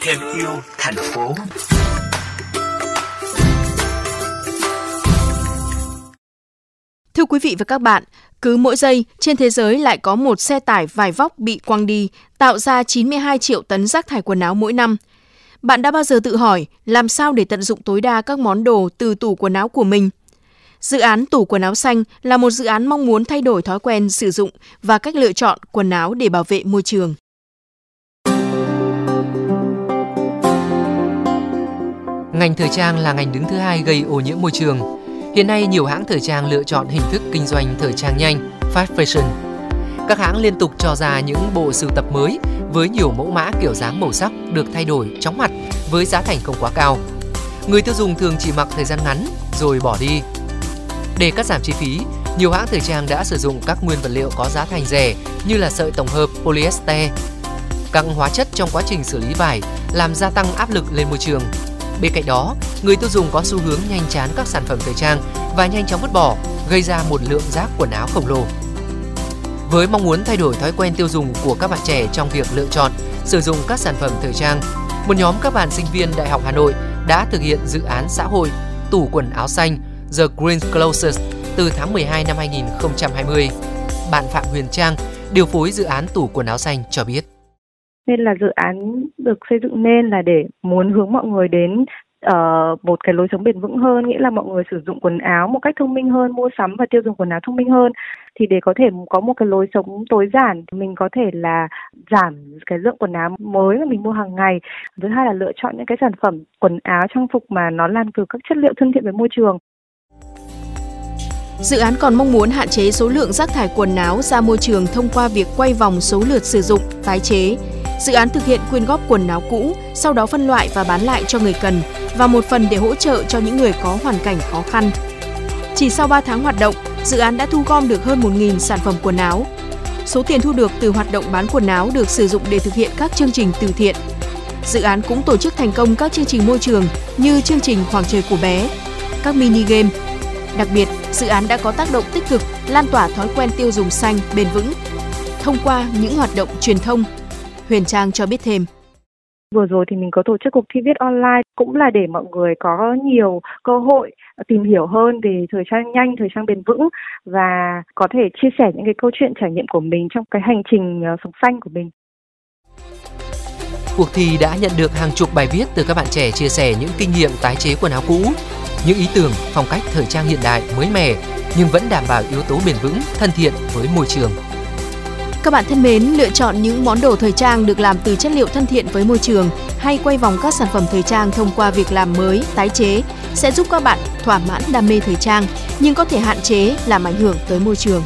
thêm yêu thành phố. Thưa quý vị và các bạn, cứ mỗi giây trên thế giới lại có một xe tải vải vóc bị quăng đi, tạo ra 92 triệu tấn rác thải quần áo mỗi năm. Bạn đã bao giờ tự hỏi làm sao để tận dụng tối đa các món đồ từ tủ quần áo của mình? Dự án tủ quần áo xanh là một dự án mong muốn thay đổi thói quen sử dụng và cách lựa chọn quần áo để bảo vệ môi trường. Ngành thời trang là ngành đứng thứ hai gây ô nhiễm môi trường. Hiện nay nhiều hãng thời trang lựa chọn hình thức kinh doanh thời trang nhanh, fast fashion. Các hãng liên tục cho ra những bộ sưu tập mới với nhiều mẫu mã kiểu dáng màu sắc được thay đổi chóng mặt với giá thành không quá cao. Người tiêu dùng thường chỉ mặc thời gian ngắn rồi bỏ đi. Để cắt giảm chi phí, nhiều hãng thời trang đã sử dụng các nguyên vật liệu có giá thành rẻ như là sợi tổng hợp polyester. Các hóa chất trong quá trình xử lý vải làm gia tăng áp lực lên môi trường. Bên cạnh đó, người tiêu dùng có xu hướng nhanh chán các sản phẩm thời trang và nhanh chóng vứt bỏ, gây ra một lượng rác quần áo khổng lồ. Với mong muốn thay đổi thói quen tiêu dùng của các bạn trẻ trong việc lựa chọn, sử dụng các sản phẩm thời trang, một nhóm các bạn sinh viên Đại học Hà Nội đã thực hiện dự án xã hội tủ quần áo xanh The Green Closets từ tháng 12 năm 2020. Bạn Phạm Huyền Trang, điều phối dự án tủ quần áo xanh cho biết. Nên là dự án được xây dựng nên là để muốn hướng mọi người đến uh, một cái lối sống bền vững hơn nghĩa là mọi người sử dụng quần áo một cách thông minh hơn mua sắm và tiêu dùng quần áo thông minh hơn. Thì để có thể có một cái lối sống tối giản mình có thể là giảm cái lượng quần áo mới mà mình mua hàng ngày. Thứ hai là lựa chọn những cái sản phẩm quần áo trang phục mà nó làm từ các chất liệu thân thiện với môi trường. Dự án còn mong muốn hạn chế số lượng rác thải quần áo ra môi trường thông qua việc quay vòng số lượt sử dụng, tái chế. Dự án thực hiện quyên góp quần áo cũ, sau đó phân loại và bán lại cho người cần và một phần để hỗ trợ cho những người có hoàn cảnh khó khăn. Chỉ sau 3 tháng hoạt động, dự án đã thu gom được hơn 1.000 sản phẩm quần áo. Số tiền thu được từ hoạt động bán quần áo được sử dụng để thực hiện các chương trình từ thiện. Dự án cũng tổ chức thành công các chương trình môi trường như chương trình Khoảng trời của bé, các mini game, Đặc biệt, dự án đã có tác động tích cực lan tỏa thói quen tiêu dùng xanh bền vững thông qua những hoạt động truyền thông. Huyền Trang cho biết thêm. Vừa rồi thì mình có tổ chức cuộc thi viết online cũng là để mọi người có nhiều cơ hội tìm hiểu hơn về thời trang nhanh, thời trang bền vững và có thể chia sẻ những cái câu chuyện trải nghiệm của mình trong cái hành trình ờ, sống xanh của mình. Cuộc thi đã nhận được hàng chục bài viết từ các bạn trẻ chia sẻ những kinh nghiệm tái chế quần áo cũ, những ý tưởng, phong cách thời trang hiện đại mới mẻ nhưng vẫn đảm bảo yếu tố bền vững, thân thiện với môi trường. Các bạn thân mến, lựa chọn những món đồ thời trang được làm từ chất liệu thân thiện với môi trường hay quay vòng các sản phẩm thời trang thông qua việc làm mới, tái chế sẽ giúp các bạn thỏa mãn đam mê thời trang nhưng có thể hạn chế làm ảnh hưởng tới môi trường.